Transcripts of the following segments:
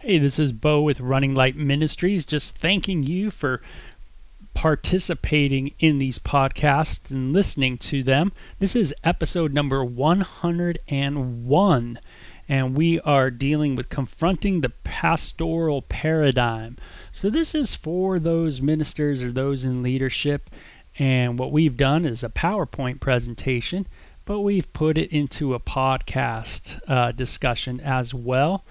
Hey, this is Bo with Running Light Ministries. Just thanking you for participating in these podcasts and listening to them. This is episode number 101, and we are dealing with confronting the pastoral paradigm. So, this is for those ministers or those in leadership, and what we've done is a PowerPoint presentation, but we've put it into a podcast uh, discussion as well.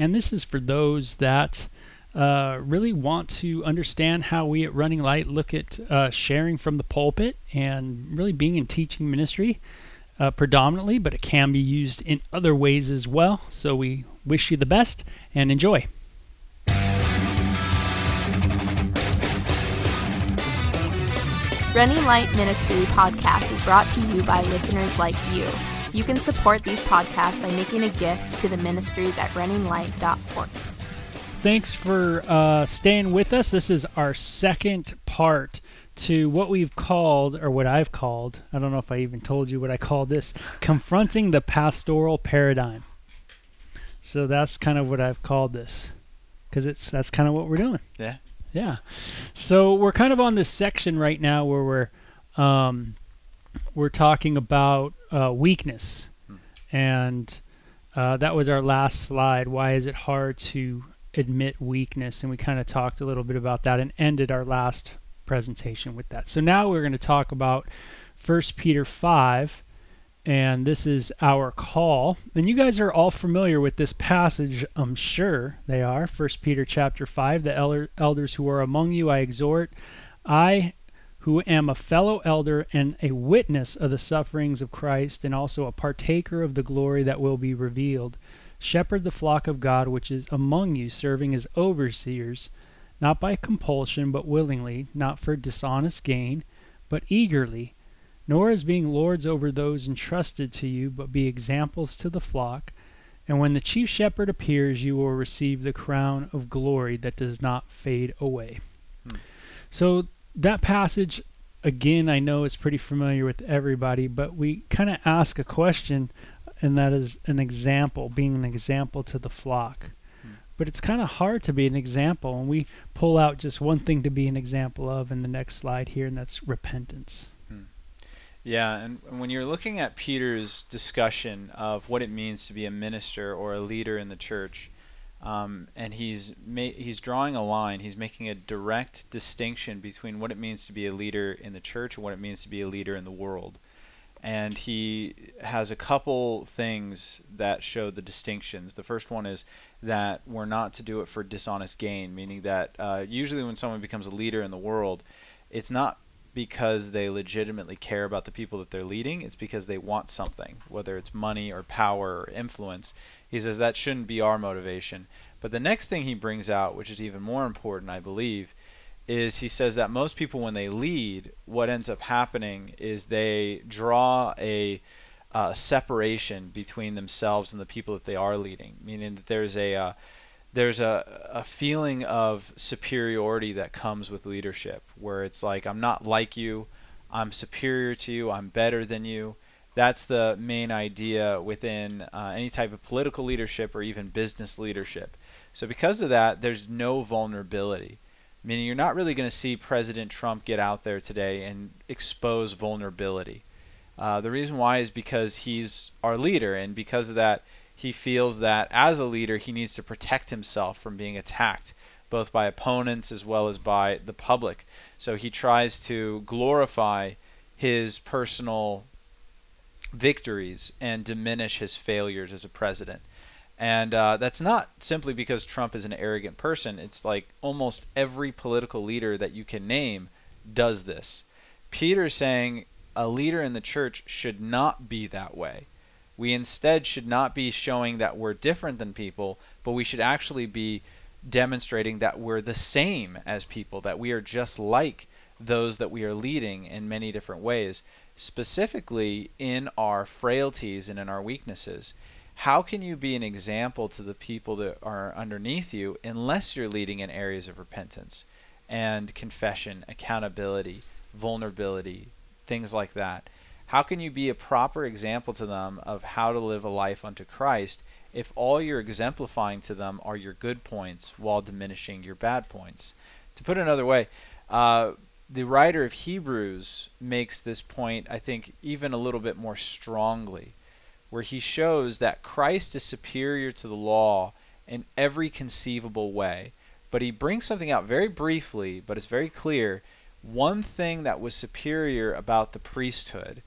And this is for those that uh, really want to understand how we at Running Light look at uh, sharing from the pulpit and really being in teaching ministry uh, predominantly, but it can be used in other ways as well. So we wish you the best and enjoy. Running Light Ministry podcast is brought to you by listeners like you. You can support these podcasts by making a gift to the ministries at runninglight.org. Thanks for uh, staying with us. This is our second part to what we've called, or what I've called, I don't know if I even told you what I call this, confronting the pastoral paradigm. So that's kind of what I've called this, because it's that's kind of what we're doing. Yeah. Yeah. So we're kind of on this section right now where we're um, we're talking about uh, weakness, Hmm. and uh, that was our last slide. Why is it hard to admit weakness? And we kind of talked a little bit about that and ended our last presentation with that. So now we're going to talk about First Peter five, and this is our call. And you guys are all familiar with this passage, I'm sure they are. First Peter chapter five: The elder, elders who are among you, I exhort. I who am a fellow elder and a witness of the sufferings of Christ, and also a partaker of the glory that will be revealed. Shepherd the flock of God which is among you, serving as overseers, not by compulsion, but willingly, not for dishonest gain, but eagerly, nor as being lords over those entrusted to you, but be examples to the flock. And when the chief shepherd appears, you will receive the crown of glory that does not fade away. Hmm. So that passage, again, I know is pretty familiar with everybody, but we kind of ask a question, and that is an example, being an example to the flock. Hmm. But it's kind of hard to be an example, and we pull out just one thing to be an example of in the next slide here, and that's repentance. Yeah, and when you're looking at Peter's discussion of what it means to be a minister or a leader in the church, um, and he's ma- he's drawing a line. He's making a direct distinction between what it means to be a leader in the church and what it means to be a leader in the world. And he has a couple things that show the distinctions. The first one is that we're not to do it for dishonest gain, meaning that uh, usually when someone becomes a leader in the world, it's not because they legitimately care about the people that they're leading. It's because they want something, whether it's money or power or influence. He says that shouldn't be our motivation. But the next thing he brings out, which is even more important, I believe, is he says that most people, when they lead, what ends up happening is they draw a uh, separation between themselves and the people that they are leading, meaning that there's a uh, there's a, a feeling of superiority that comes with leadership where it's like i'm not like you. I'm superior to you. I'm better than you that's the main idea within uh, any type of political leadership or even business leadership. So because of that there's no vulnerability meaning you're not really going to see president trump get out there today and expose vulnerability. Uh, the reason why is because he's our leader and because of that he feels that as a leader he needs to protect himself from being attacked both by opponents as well as by the public. So he tries to glorify his personal victories and diminish his failures as a president and uh, that's not simply because Trump is an arrogant person. It's like almost every political leader that you can name does this. Peter's saying a leader in the church should not be that way. We instead should not be showing that we're different than people, but we should actually be demonstrating that we're the same as people, that we are just like those that we are leading in many different ways, specifically in our frailties and in our weaknesses. How can you be an example to the people that are underneath you unless you're leading in areas of repentance and confession, accountability, vulnerability, things like that? How can you be a proper example to them of how to live a life unto Christ if all you're exemplifying to them are your good points while diminishing your bad points. To put it another way, uh, the writer of Hebrews makes this point, I think, even a little bit more strongly, where he shows that Christ is superior to the law in every conceivable way. But he brings something out very briefly, but it's very clear. One thing that was superior about the priesthood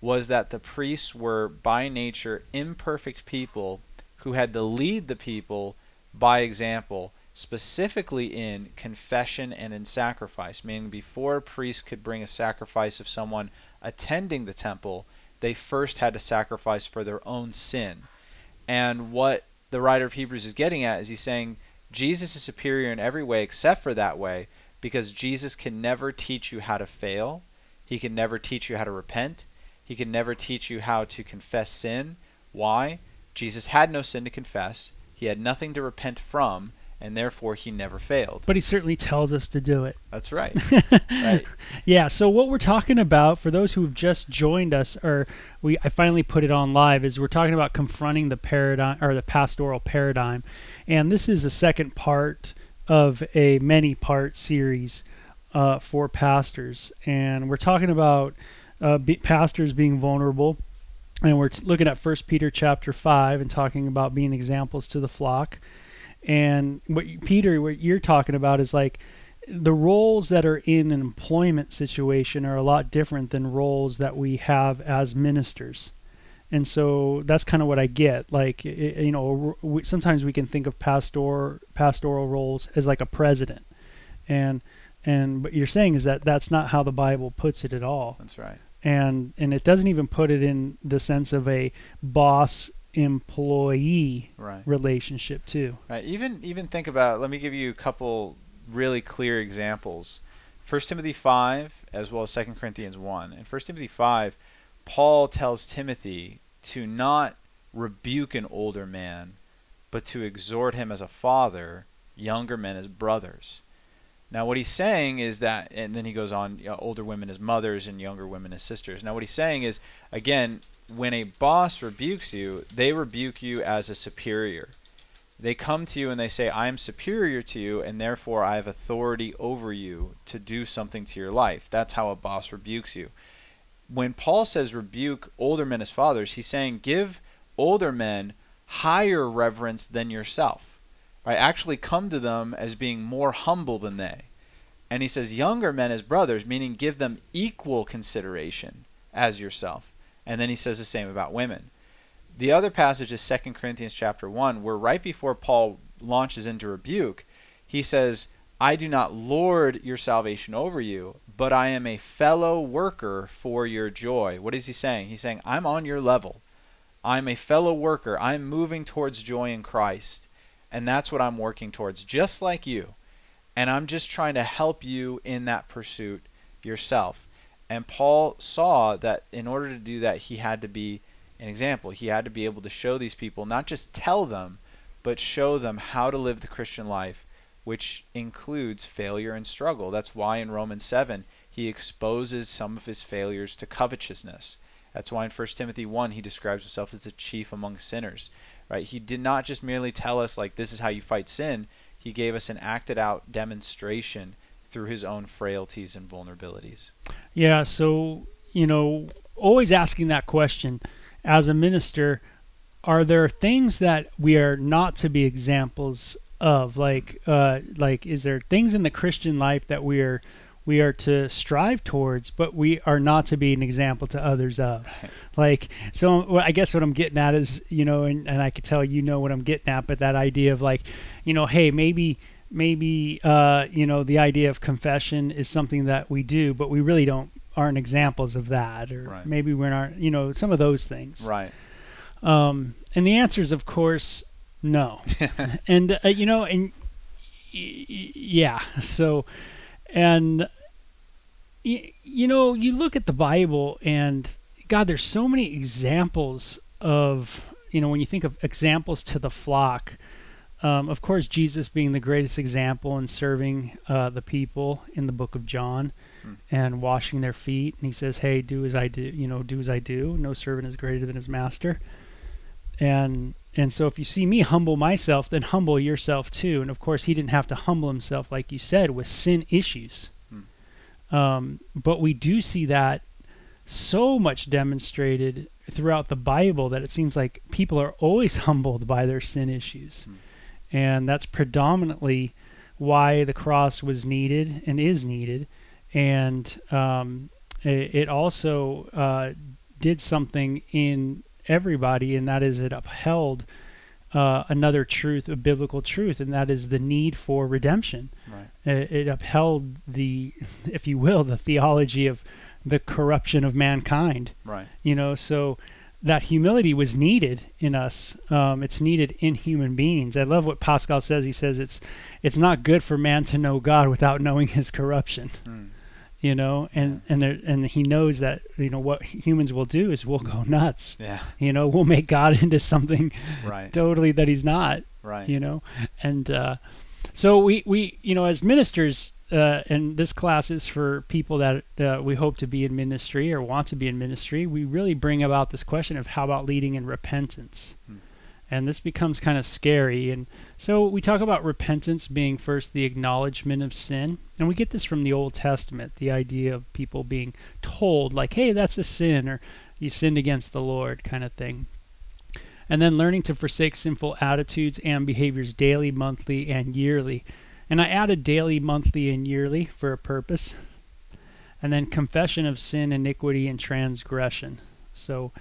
was that the priests were by nature imperfect people who had to lead the people by example specifically in confession and in sacrifice, meaning before a priest could bring a sacrifice of someone attending the temple, they first had to sacrifice for their own sin. And what the writer of Hebrews is getting at is he's saying Jesus is superior in every way except for that way because Jesus can never teach you how to fail. He can never teach you how to repent. He can never teach you how to confess sin. Why? Jesus had no sin to confess. He had nothing to repent from and therefore he never failed. But he certainly tells us to do it. That's right. right. Yeah, so what we're talking about for those who've just joined us or we I finally put it on live is we're talking about confronting the paradigm or the pastoral paradigm. And this is the second part of a many part series uh, for pastors and we're talking about uh, be, pastors being vulnerable and we're t- looking at First Peter chapter 5 and talking about being examples to the flock and what Peter, what you're talking about is like the roles that are in an employment situation are a lot different than roles that we have as ministers. And so that's kind of what I get. Like, you know, sometimes we can think of pastor pastoral roles as like a president, and and what you're saying is that that's not how the Bible puts it at all. That's right. And and it doesn't even put it in the sense of a boss employee right. relationship too. Right. Even even think about. Let me give you a couple really clear examples. 1 Timothy 5 as well as 2 Corinthians 1. In 1 Timothy 5, Paul tells Timothy to not rebuke an older man, but to exhort him as a father, younger men as brothers. Now, what he's saying is that, and then he goes on, you know, older women as mothers and younger women as sisters. Now, what he's saying is, again, when a boss rebukes you, they rebuke you as a superior. They come to you and they say, I am superior to you, and therefore I have authority over you to do something to your life. That's how a boss rebukes you. When Paul says rebuke older men as fathers, he's saying give older men higher reverence than yourself. Right? Actually come to them as being more humble than they. And he says younger men as brothers, meaning give them equal consideration as yourself. And then he says the same about women. The other passage is 2 Corinthians chapter 1, where right before Paul launches into rebuke, he says, I do not lord your salvation over you, but I am a fellow worker for your joy. What is he saying? He's saying, I'm on your level. I'm a fellow worker. I'm moving towards joy in Christ. And that's what I'm working towards, just like you. And I'm just trying to help you in that pursuit yourself. And Paul saw that in order to do that, he had to be an example. He had to be able to show these people, not just tell them, but show them how to live the Christian life, which includes failure and struggle. That's why in Romans 7, he exposes some of his failures to covetousness. That's why in 1 Timothy 1, he describes himself as the chief among sinners. Right? He did not just merely tell us, like, this is how you fight sin. He gave us an acted out demonstration through his own frailties and vulnerabilities. Yeah, so, you know, always asking that question as a minister, are there things that we are not to be examples of like uh like is there things in the Christian life that we are we are to strive towards, but we are not to be an example to others of. Like, so I guess what I'm getting at is, you know, and, and I could tell you know what I'm getting at, but that idea of like, you know, hey, maybe maybe uh, you know the idea of confession is something that we do, but we really don't aren't examples of that, or right. maybe we're not you know some of those things. Right. Um, and the answer is of course no. and uh, you know and y- y- yeah, so and y- you know you look at the Bible and God, there's so many examples of you know when you think of examples to the flock um, of course, Jesus being the greatest example in serving uh, the people in the book of John Hmm. and washing their feet. And he says, "Hey, do as I do. You know, do as I do. No servant is greater than his master." and and so if you see me humble myself, then humble yourself too. And of course, he didn't have to humble himself, like you said, with sin issues. Hmm. Um, but we do see that so much demonstrated throughout the Bible that it seems like people are always humbled by their sin issues. Hmm. And that's predominantly why the cross was needed and is needed. And um, it, it also uh, did something in everybody, and that is it upheld uh, another truth, a biblical truth, and that is the need for redemption. Right. It, it upheld the, if you will, the theology of the corruption of mankind. Right. You know, so that humility was needed in us. Um, it's needed in human beings. I love what Pascal says. He says it's it's not good for man to know God without knowing his corruption Hmm. you know and and there, and he knows that you know what humans will do is we'll go nuts Yeah. you know we'll make god into something Right. totally that he's not Right. you know and uh so we we you know as ministers uh and this class is for people that uh, we hope to be in ministry or want to be in ministry we really bring about this question of how about leading in repentance? Hmm. and this becomes kind of scary. And so we talk about repentance being first the acknowledgement of sin. And we get this from the old testament the idea of people being told like hey that's a sin or you sinned against the lord kind of thing. And then learning to forsake sinful attitudes and behaviors daily monthly and yearly and i added daily monthly and yearly for a purpose and then confession of sin iniquity and transgression so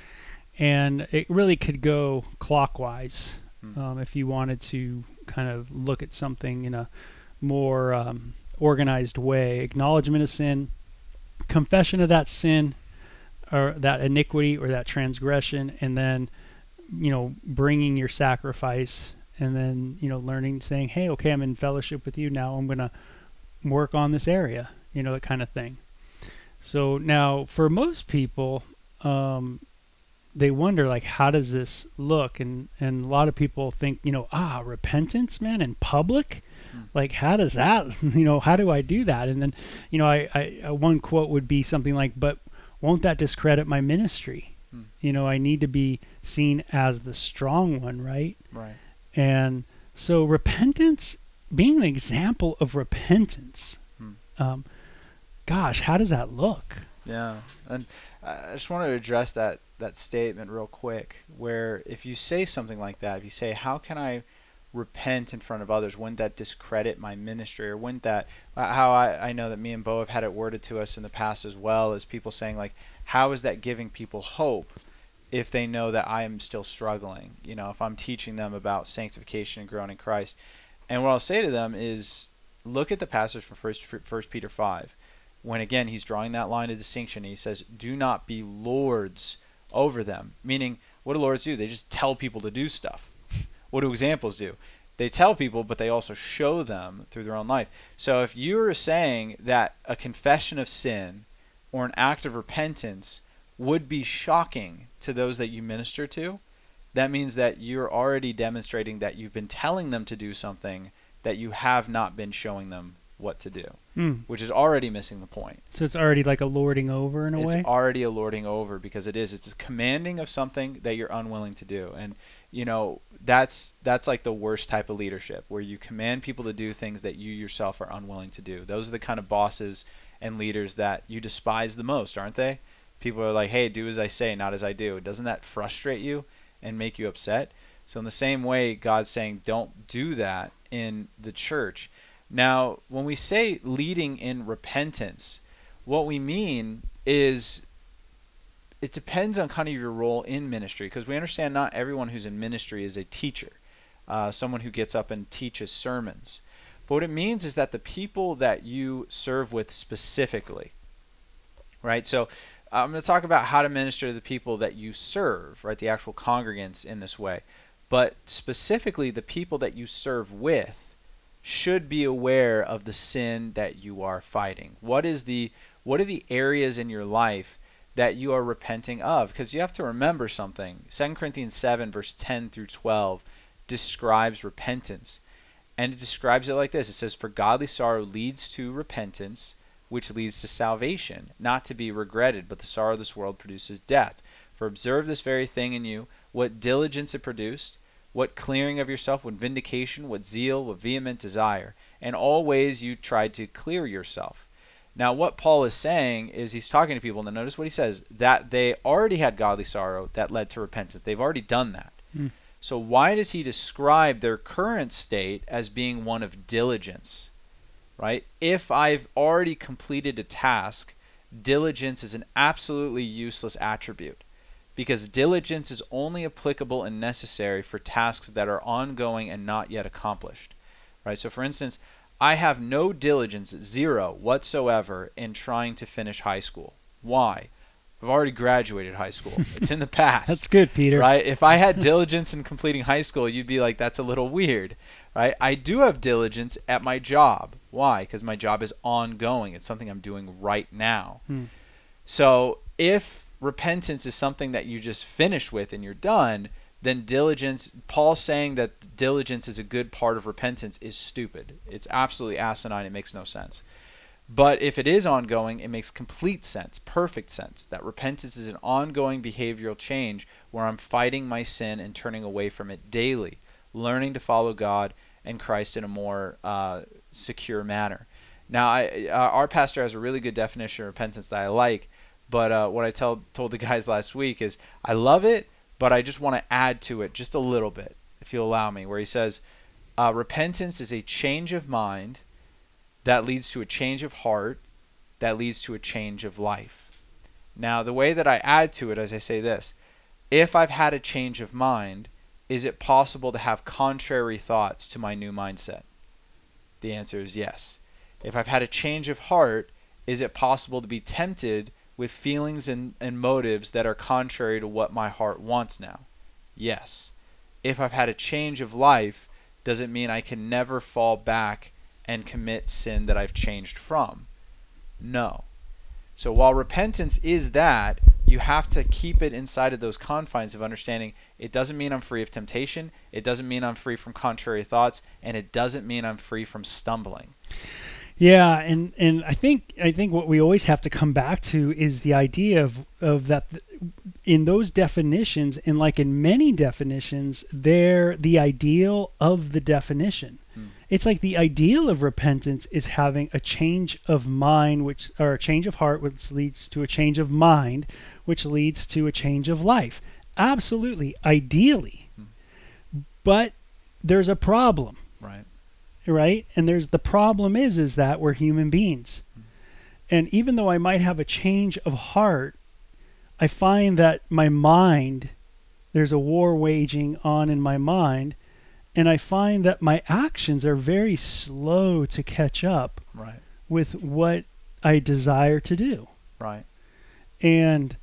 and it really could go clockwise Hmm. um, if you wanted to kind of look at something in a more um, organized way. Acknowledgement of sin, confession of that sin, or that iniquity or that transgression, and then you know bringing your sacrifice, and then you know learning, saying, "Hey, okay, I'm in fellowship with you now. I'm gonna work on this area," you know that kind of thing. So now, for most people, um, they wonder like how does this look and and a lot of people think you know ah repentance man in public Hmm. like how does that you know how do i do that and then you know i, I uh, one quote would be something like but won't that discredit my ministry Hmm. you know i need to be seen as the strong one right Right. And so repentance being an example of repentance Hmm. um, gosh how does that look Yeah, and I just want to address that that statement real quick. Where if you say something like that, if you say, "How can I repent in front of others?" Wouldn't that discredit my ministry, or wouldn't that? uh, How I I know that me and Bo have had it worded to us in the past as well as people saying like, "How is that giving people hope?" If they know that I am still struggling, you know, if I'm teaching them about sanctification and growing in Christ, and what I'll say to them is, look at the passage from First Peter five when again he's drawing that line of distinction. He says, "Do not be lords over them," meaning what do lords do? They just tell people to do stuff. what do examples do? They tell people, but they also show them through their own life. So if you're saying that a confession of sin or an act of repentance would be shocking to those that you minister to, that means that you're already demonstrating that you've been telling them to do something that you have not been showing them what to do Hmm. which is already missing the point. so it's already like a lording over in a it's way It's already a lording over because it is. It's a commanding of something that you're unwilling to do, and you know that's that's like the worst type of leadership where you command people to do things that you yourself are unwilling to do. Those are the kind of bosses and leaders that you despise the most, aren't they? People are like, "Hey, do as I say, not as I do." Doesn't that frustrate you and make you upset? So in the same way, God's saying, "Don't do that in the church." Now, when we say leading in repentance, what we mean is it depends on kind of your role in ministry because we understand not everyone who's in ministry is a teacher, uh, someone who gets up and teaches sermons. But what it means is that the people that you serve with specifically, right? So I'm going to talk about how to minister to the people that you serve, right? The actual congregants in this way. But specifically, the people that you serve with should be aware of the sin that you are fighting. What is the what are the areas in your life that you are repenting of? Because you have to remember something. 2 Corinthians 7 verse 10 through 12 describes repentance. And it describes it like this. It says for godly sorrow leads to repentance, which leads to salvation, not to be regretted, but the sorrow of this world produces death. For observe this very thing in you, what diligence it produced, what clearing of yourself, what vindication, what zeal, what vehement desire, and all ways you tried to clear yourself. Now, what Paul is saying is he's talking to people, and notice what he says that they already had godly sorrow that led to repentance. They've already done that. Hmm. So, why does he describe their current state as being one of diligence? Right? If I've already completed a task, diligence is an absolutely useless attribute because diligence is only applicable and necessary for tasks that are ongoing and not yet accomplished. Right? So, for instance, I have no diligence, zero whatsoever, in trying to finish high school. Why? I've already graduated high school. It's in the past. That's good, Peter. Right? If I had diligence in completing high school, you'd be like, that's a little weird. Right? I do have diligence at my job. Why? Because my job is ongoing. It's something I'm doing right now. Hmm. So if repentance is something that you just finish with and you're done, then diligence, Paul saying that diligence is a good part of repentance is stupid. It's absolutely asinine. It makes no sense. But if it is ongoing, it makes complete sense, perfect sense, that repentance is an ongoing behavioral change where I'm fighting my sin and turning away from it daily, learning to follow God and Christ in a more uh, secure manner. Now, I, uh, our pastor has a really good definition of repentance that I like, but uh, what I tell, told the guys last week is I love it, but I just want to add to it just a little bit, if you'll allow me, where he says, uh, Repentance is a change of mind that leads to a change of heart, that leads to a change of life. Now, the way that I add to it as I say this if I've had a change of mind, is it possible to have contrary thoughts to my new mindset? The answer is yes. If I've had a change of heart, is it possible to be tempted with feelings and, and motives that are contrary to what my heart wants now? Yes. If I've had a change of life, does it mean I can never fall back and commit sin that I've changed from? No. So while repentance is that, you have to keep it inside of those confines of understanding it doesn't mean I'm free of temptation, it doesn't mean I'm free from contrary thoughts, and it doesn't mean I'm free from stumbling. Yeah, and and I think I think what we always have to come back to is the idea of of that in those definitions and like in many definitions they're the ideal of the definition. Hmm. It's like the ideal of repentance is having a change of mind which or a change of heart which leads to a change of mind which leads to a change of life. Absolutely, ideally. Hmm. But there's a problem Right. right and there's the problem is is that we're human beings and even though i might have a change of heart i find that my mind there's a war waging on in my mind and i find that my actions are very slow to catch up Right. with what i desire to do Right. and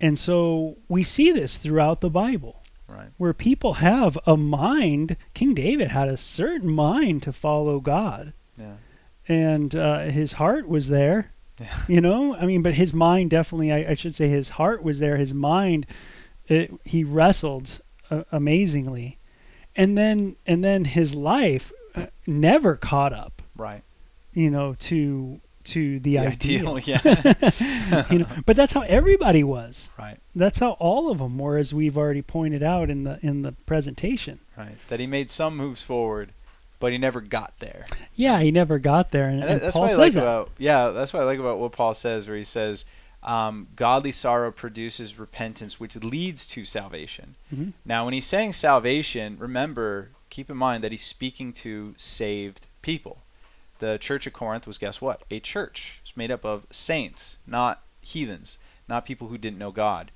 and so we see this throughout the bible Right. where people have a mind. King David had a certain mind to follow God, Yeah. and uh, his heart was there. Yeah. You know, I mean, but his mind definitely, I, I should say, his heart was there. His mind, it, he wrestled uh, amazingly, and then and then his life uh, never caught up. Right. You know, to to the, The ideal. ideal, yeah. you know, but that's how everybody was. Right. That's how all of them were, as we've already pointed out in the in the presentation. Right. That he made some moves forward, but he never got there. Yeah, he never got there, and, And that, and that's Paul what I like about yeah, that's what I like about what Paul says, where he says, um, "Godly sorrow produces repentance, which leads to salvation." Mhm. Now, when he's saying salvation, remember, keep in mind that he's speaking to saved people. The church of Corinth was, guess what? A church. It's made up of saints, not heathens, not people who didn't know God.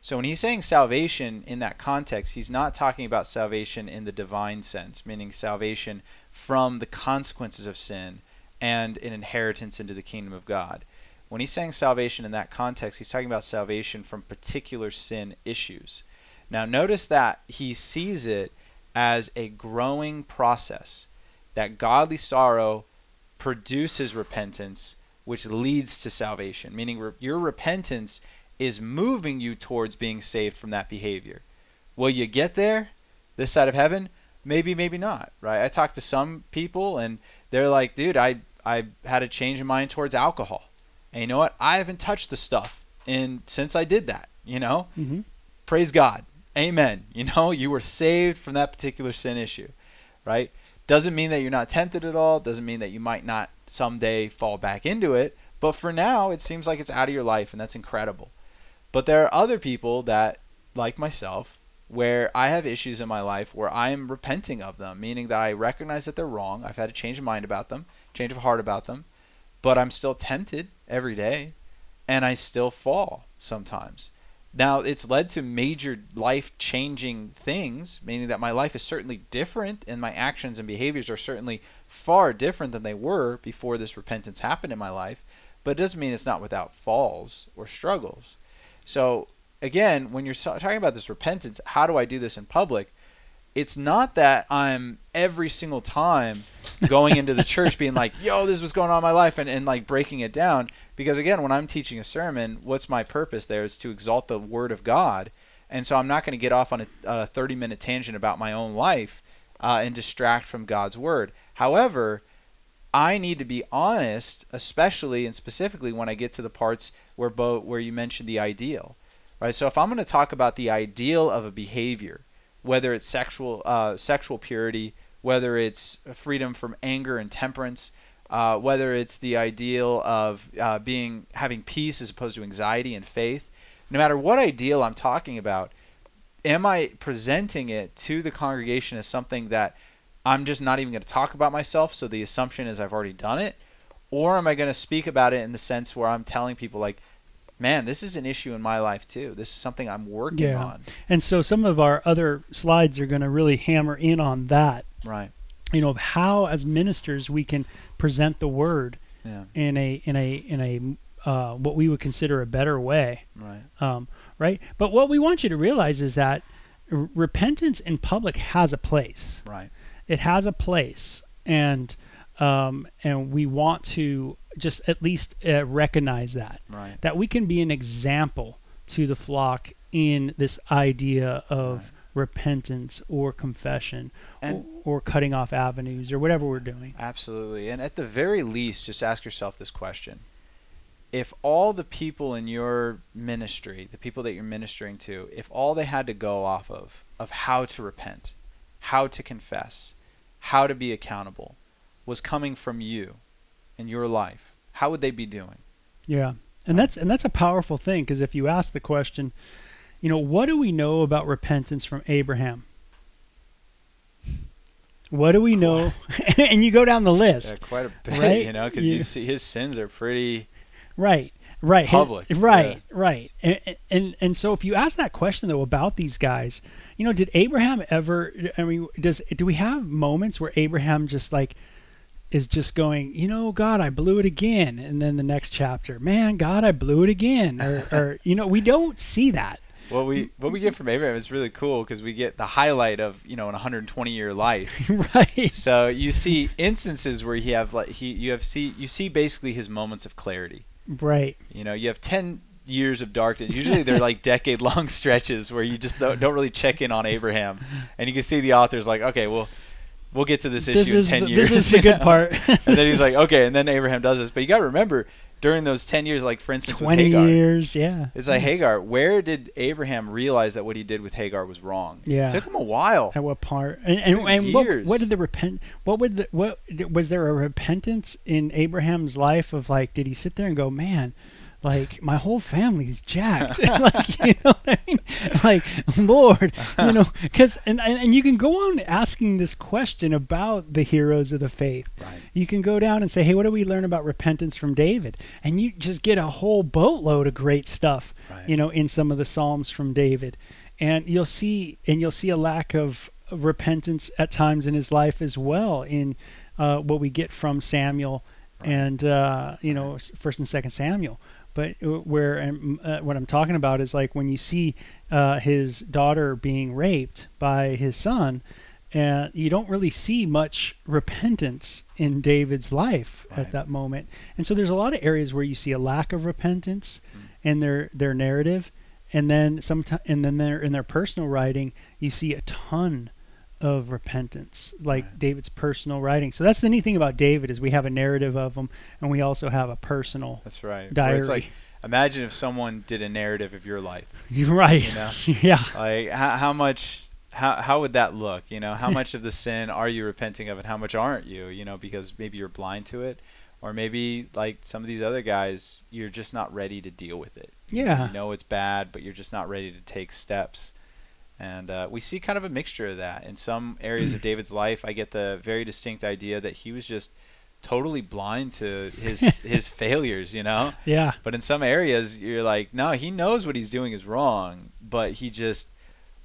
So when he's saying salvation in that context, he's not talking about salvation in the divine sense, meaning salvation from the consequences of sin and an inheritance into the kingdom of God. When he's saying salvation in that context, he's talking about salvation from particular sin issues. Now, notice that he sees it as a growing process, that godly sorrow produces repentance, which leads to salvation, meaning re- your repentance is moving you towards being saved from that behavior. Will you get there this side of heaven? Maybe, maybe not, right? I talked to some people and they're like, dude, I, I had a change in mind towards alcohol. And you know what? I haven't touched the stuff in since I did that, you know? hmm praise God. Amen. You know, you were saved from that particular sin issue, right? Doesn't mean that you're not tempted at all. Doesn't mean that you might not someday fall back into it. But for now, it seems like it's out of your life, and that's incredible. But there are other people that, like myself, where I have issues in my life where I am repenting of them, meaning that I recognize that they're wrong. I've had a change of mind about them, change of heart about them, but I'm still tempted every day, and I still fall sometimes. Now, it's led to major life changing things, meaning that my life is certainly different and my actions and behaviors are certainly far different than they were before this repentance happened in my life. But it doesn't mean it's not without falls or struggles. So, again, when you're talking about this repentance, how do I do this in public? It's not that I'm every single time going into the church being like, yo, this is what's going on in my life and, and like breaking it down. Because again, when I'm teaching a sermon, what's my purpose there is to exalt the word of God. And so I'm not going to get off on a, a 30 minute tangent about my own life uh, and distract from God's word. However, I need to be honest, especially and specifically when I get to the parts where Bo, where you mentioned the ideal, right? So if I'm going to talk about the ideal of a behavior, whether it's sexual uh, sexual purity, whether it's freedom from anger and temperance, uh, whether it's the ideal of uh, being having peace as opposed to anxiety and faith, no matter what ideal I'm talking about, am I presenting it to the congregation as something that I'm just not even going to talk about myself, so the assumption is I've already done it? Or am I going to speak about it in the sense where I'm telling people, like, man, this is an issue in my life too. This is something I'm working Yeah. on. And so some of our other slides are going to really hammer in on that. Right. You know, of how as ministers we can present the word Yeah. in a in a in a uh, what we would consider a better way. Right. um, right? But what we want you to realize is that r- repentance in public has a place. Right. It has a place, and um, and we want to just at least uh, recognize that Right. that we can be an example to the flock in this idea of Right. repentance or confession or, or cutting off avenues or whatever we're doing. Absolutely. And at the very least, just ask yourself this question. If all the people in your ministry, the people that you're ministering to, if all they had to go off of, of how to repent, how to confess, how to be accountable, was coming from you in your life, how would they be doing? Yeah, and that's and that's a powerful thing because if you ask the question, you know, what do we know about repentance from Abraham? What do we know? and you go down the list. Yeah, quite a bit, Right? you know, because You- you see his sins are pretty. Right. Right. Public, right. Right. And, and and so if you ask that question though about these guys, you know, did Abraham ever I mean does do we have moments where Abraham just like is just going, you know, God, I blew it again, and then the next chapter, man, God, I blew it again, or, or you know, we don't see that. What we what we get from Abraham is really cool because we get the highlight of you know an 120 year life. right. So you see instances where he have like he you have see you see basically his moments of clarity. Right. You know, you have 10 years of darkness. Usually they're like decade long stretches where you just don't, don't really check in on Abraham. And you can see the author's like, "Okay, well we'll get to this issue This is in 10 the, years." this is the good know? part. And then he's like, "Okay," and then Abraham does this. But you got to remember during those 10 years like for instance with twenty Hagar. years, yeah. It's like Hagar. Where did Abraham realize that what he did with Hagar was wrong? Yeah. It took him a while. At what part? And and, and what, what did the repent? What would the what was there a repentance in Abraham's life of like? Did he sit there and go, man? Like my whole family's jacked, like you know what I mean? Like Lord, you know, because and, and and you can go on asking this question about the heroes of the faith. Right. You can go down and say, hey, what do we learn about repentance from David? And you just get a whole boatload of great stuff Right. you know, in some of the Psalms from David. And you'll see, and you'll see a lack of repentance at times in his life as well in uh, what we get from Samuel Right. and uh, you know First and Second Samuel. But uh, where um, uh, what I'm talking about is like when you see uh, his daughter being raped by his son, and you don't really see much repentance in David's life Right. at that moment. And so there's a lot of areas where you see a lack of repentance Mm. in their their narrative, and then sometimes and then their in their personal writing you see a ton of repentance, like Right. David's personal writing. So that's the neat thing about David is we have a narrative of him, and we also have a personal That's right. Diary. It's like imagine if someone did a narrative of your life. Right. You know? yeah. Like how, how much how how would that look? You know, how much of the sin are you repenting of and how much aren't you? You know, because maybe you're blind to it or maybe like some of these other guys, you're just not ready to deal with it. Yeah. You know it's bad, but you're just not ready to take steps. And uh, we see kind of a mixture of that in some areas of David's life. I get the very distinct idea that he was just totally blind to his his failures, you know. Yeah. But in some areas, you're like, no, he knows what he's doing is wrong, but he just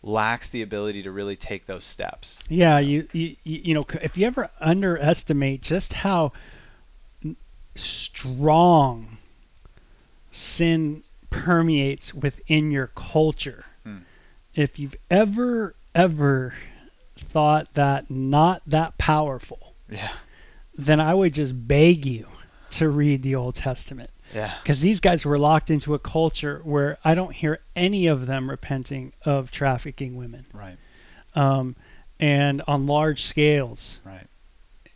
lacks the ability to really take those steps. Yeah, you, you you know, if you ever underestimate just how strong sin permeates within your culture. If you've ever ever thought that not that powerful, Yeah. then I would just beg you to read the Old Testament Yeah. because these guys were locked into a culture where I don't hear any of them repenting of trafficking women Right. um, and on large scales. Right.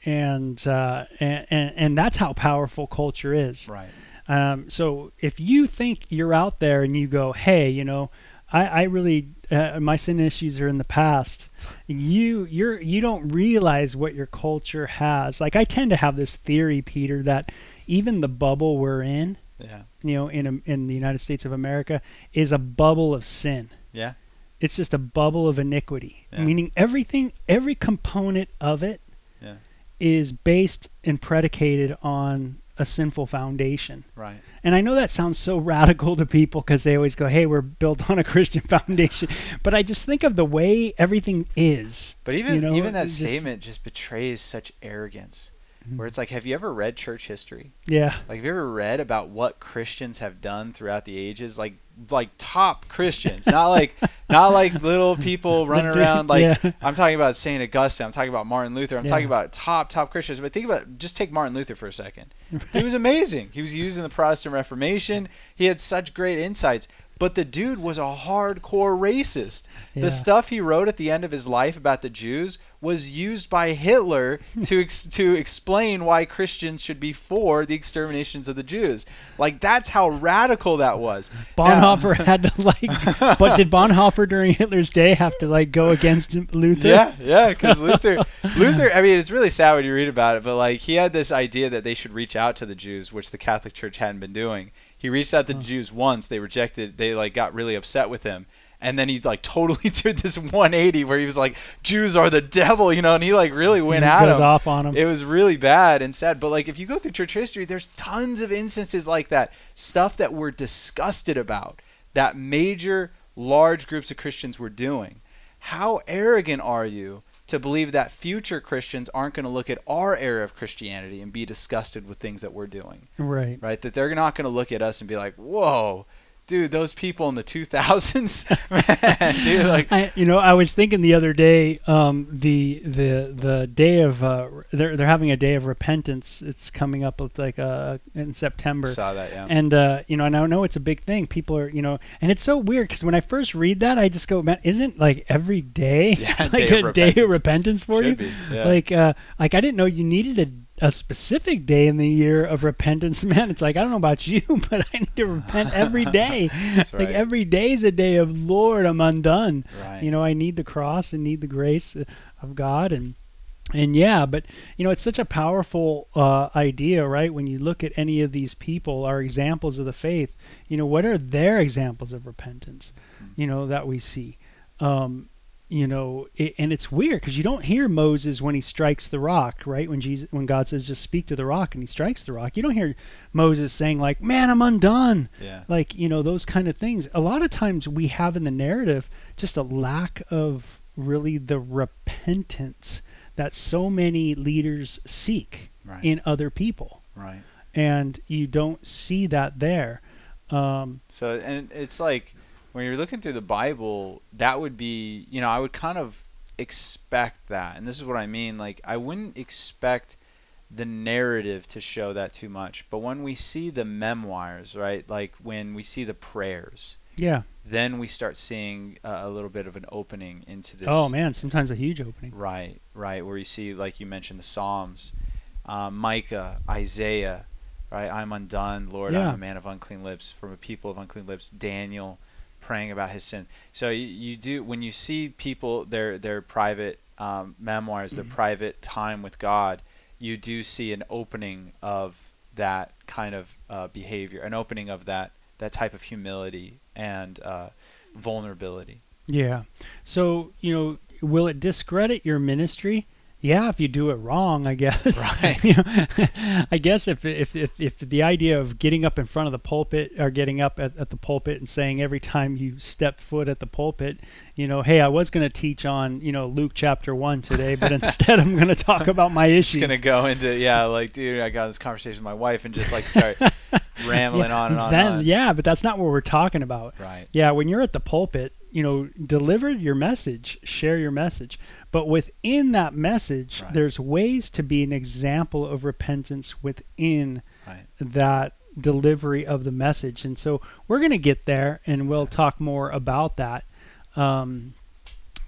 And, uh, and, and and that's how powerful culture is. Right. Um, so if you think you're out there and you go, hey, you know, I, I really uh, my sin issues are in the past. You you're you don't realize what your culture has. Like I tend to have this theory, Peter, that even the bubble we're in, Yeah. you know, in in the United States of America, is a bubble of sin. Yeah. It's just a bubble of iniquity, Yeah. meaning everything, every component of it Yeah. is based and predicated on a sinful foundation. Right. And I know that sounds so radical to people because they always go, "Hey, we're built on a Christian foundation," but I just think of the way everything is. But even You know, even that just- statement just betrays such arrogance. Mhm. Where it's like, have you ever read church history? Yeah, Like, have you ever read about what Christians have done throughout the ages? Like, like top Christians, not like, not like little people running around. Like, yeah. I'm talking about Saint Augustine. I'm talking about Martin Luther. I'm Yeah. talking about top top Christians. But think about, just take Martin Luther for a second. He was amazing. He was using the Protestant Reformation. He had such great insights. But the dude was a hardcore racist. Yeah. The stuff he wrote at the end of his life about the Jews was used by Hitler to ex- to explain why Christians should be for the exterminations of the Jews. Like that's how radical that was. Bonhoeffer had to like, but did Bonhoeffer during Hitler's day have to like go against Luther? Yeah, yeah, because Luther, Luther. I mean, it's really sad when you read about it, but like he had this idea that they should reach out to the Jews, which the Catholic Church hadn't been doing. He reached out to the Jews once. They rejected. They like got really upset with him, and then he like totally did this 180 where he was like, "Jews are the devil," you know, and he like really went He at him. off on him. It was really bad and sad. But like if you go through church history, there's tons of instances like that. Stuff that we're disgusted about that major large groups of Christians were doing. How arrogant are you to believe that future Christians aren't going to look at our era of Christianity and be disgusted with things that we're doing? right. Right? That they're not going to look at us and be like, "Whoa, dude, those people in the 2000s, man, dude, like I, you know, I was thinking the other day, um, the the the day of uh, they're they're having a day of repentance. It's coming up with like uh, in September. saw that, yeah. And uh, you know, and I know it's a big thing. People are, you know, and it's so weird because when I first read that, I just go, "Man, isn't like every day Yeah, like day a of day of repentance. for you?" Should be, yeah. Like, uh, like I didn't know you needed a a specific day in the year of repentance. Man, it's like I don't know about you, but I need to repent every day. That's Like right. every day is a day of Lord, I'm undone. Right. You know, I need the cross and need the grace uh, of God and and yeah, but you know, it's such a powerful uh, idea, right? When you look at any of these people, our examples of the faith, you know, what are their examples of repentance? You know that we see, um, you know, it, and it's weird because you don't hear Moses when he strikes the rock, right? When Jesus, when God says, "Just speak to the rock," and he strikes the rock, you don't hear Moses saying like, "Man, I'm undone." yeah. like you know those kind of things a lot of times we have in the narrative just a lack of really the repentance that so many leaders seek Right. in other people right. and you don't see that there um, So and it's like when you're looking through the Bible, that would be you know I would kind of expect that, and this is what I mean. Like I wouldn't expect the narrative to show that too much, but when we see the memoirs, right? Like when we see the prayers, yeah then we start seeing uh, a little bit of an opening into this. oh man sometimes a huge opening Right, right. Where you see, like you mentioned, the Psalms, um, Micah, Isaiah, right? I'm undone, Lord. Yeah. I'm a man of unclean lips, from a people of unclean lips. Daniel praying about his sin. So you, you do when you see people their their private um, memoirs, their Mhm. private time with God, you do see an opening of that kind of uh, behavior, an opening of that that type of humility and uh, vulnerability. Yeah. So, you know, will it discredit your ministry? Yeah, if you do it wrong, I guess. Right. You know, I guess if, if if if the idea of getting up in front of the pulpit or getting up at, at the pulpit and saying every time you step foot at the pulpit, you know, hey, I was going to teach on, you know, Luke chapter 1 today, but instead I'm going to talk about my issues. gonna go into yeah, like dude, I got this conversation with my wife and just like start rambling on and on. then, and on. yeah, but that's not what we're talking about. Right. Yeah, when you're at the pulpit, you know, deliver your message, share your message. But within that message, Right. there's ways to be an example of repentance within Right. that delivery of the message. And so we're going to get there and we'll talk more about that. Um,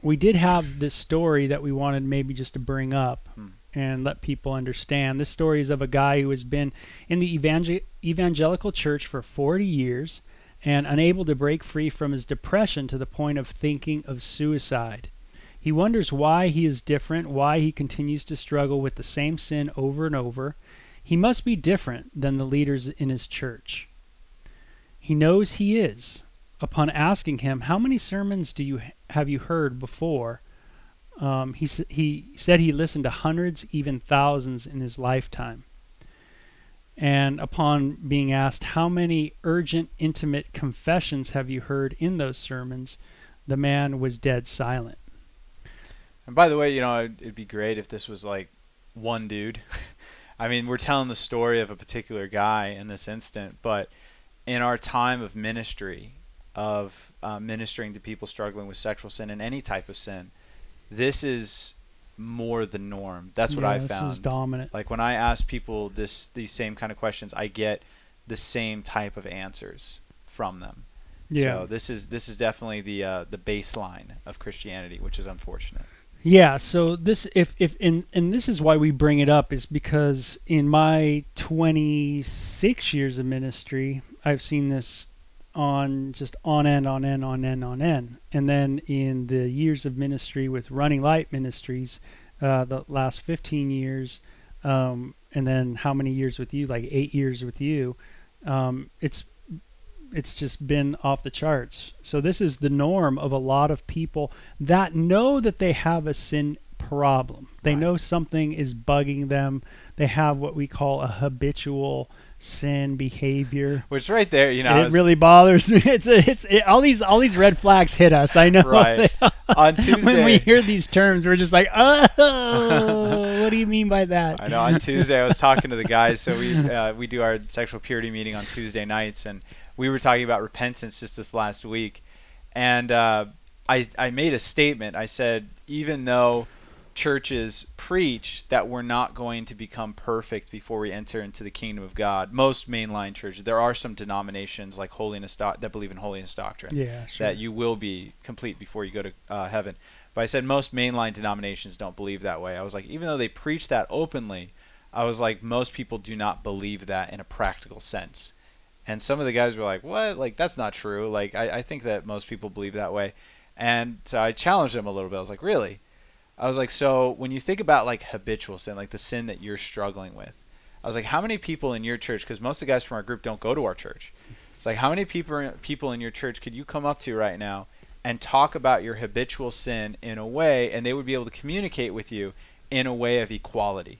we did have this story that we wanted maybe just to bring up Hmm. and let people understand. This story is of a guy who has been in the evangel- evangelical church for 40 years and unable to break free from his depression to the point of thinking of suicide. He wonders why he is different, why he continues to struggle with the same sin over and over. He must be different than the leaders in his church. He knows he is. Upon asking him, "How many sermons do you have you heard before?" Um, he he said he listened to hundreds, even thousands, in his lifetime. And upon being asked, "How many urgent, intimate confessions have you heard in those sermons?" the man was dead silent. And by the way, you know, it'd, be great if this was like one dude. I mean, we're telling the story of a particular guy in this instant, but in our time of ministry, of uh, ministering to people struggling with sexual sin and any type of sin, this is more the norm. That's what Yeah, I found. this is dominant. like when I ask people this these same kind of questions, I get the same type of answers from them. Yeah. So this is this is definitely the uh, the baseline of Christianity, which is unfortunate. Yeah, so this if if and and this is why we bring it up is because in my 26 years of ministry, I've seen this on just on end on end on end on end. And then in the years of ministry with Running Light Ministries, uh, the last 15 years um, and then how many years with you? Like 8 years with you. Um, it's it's just been off the charts. So this is the norm of a lot of people that know that they have a sin problem. They Right. know something is bugging them. They have what we call a habitual sin behavior. Which right there, you know, it was- really bothers me. It's a, it's it, all these all these red flags hit us. I know. Right. on Tuesday, when we hear these terms, we're just like, oh, what do you mean by that? I know on Tuesday I was talking to the guys. So we uh, we do our sexual purity meeting on Tuesday nights, and we were talking about repentance just this last week, and uh, I I made a statement. I said even though churches preach that we're not going to become perfect before we enter into the kingdom of God. Most mainline churches, there are some denominations like holiness doc- that believe in holiness doctrine Yeah, sure. that you will be complete before you go to uh, heaven. But I said most mainline denominations don't believe that way. I was like, even though they preach that openly, I was like, most people do not believe that in a practical sense. And some of the guys were like, what? Like, that's not true. Like, I, I think that most people believe that way. And so I challenged them a little bit. I was like, really? I was like, so when you think about like habitual sin, like the sin that you're struggling with, I was like, how many people in your church? Because most of the guys from our group don't go to our church. It's like, how many people people in your church could you come up to right now and talk about your habitual sin in a way, and they would be able to communicate with you in a way of equality,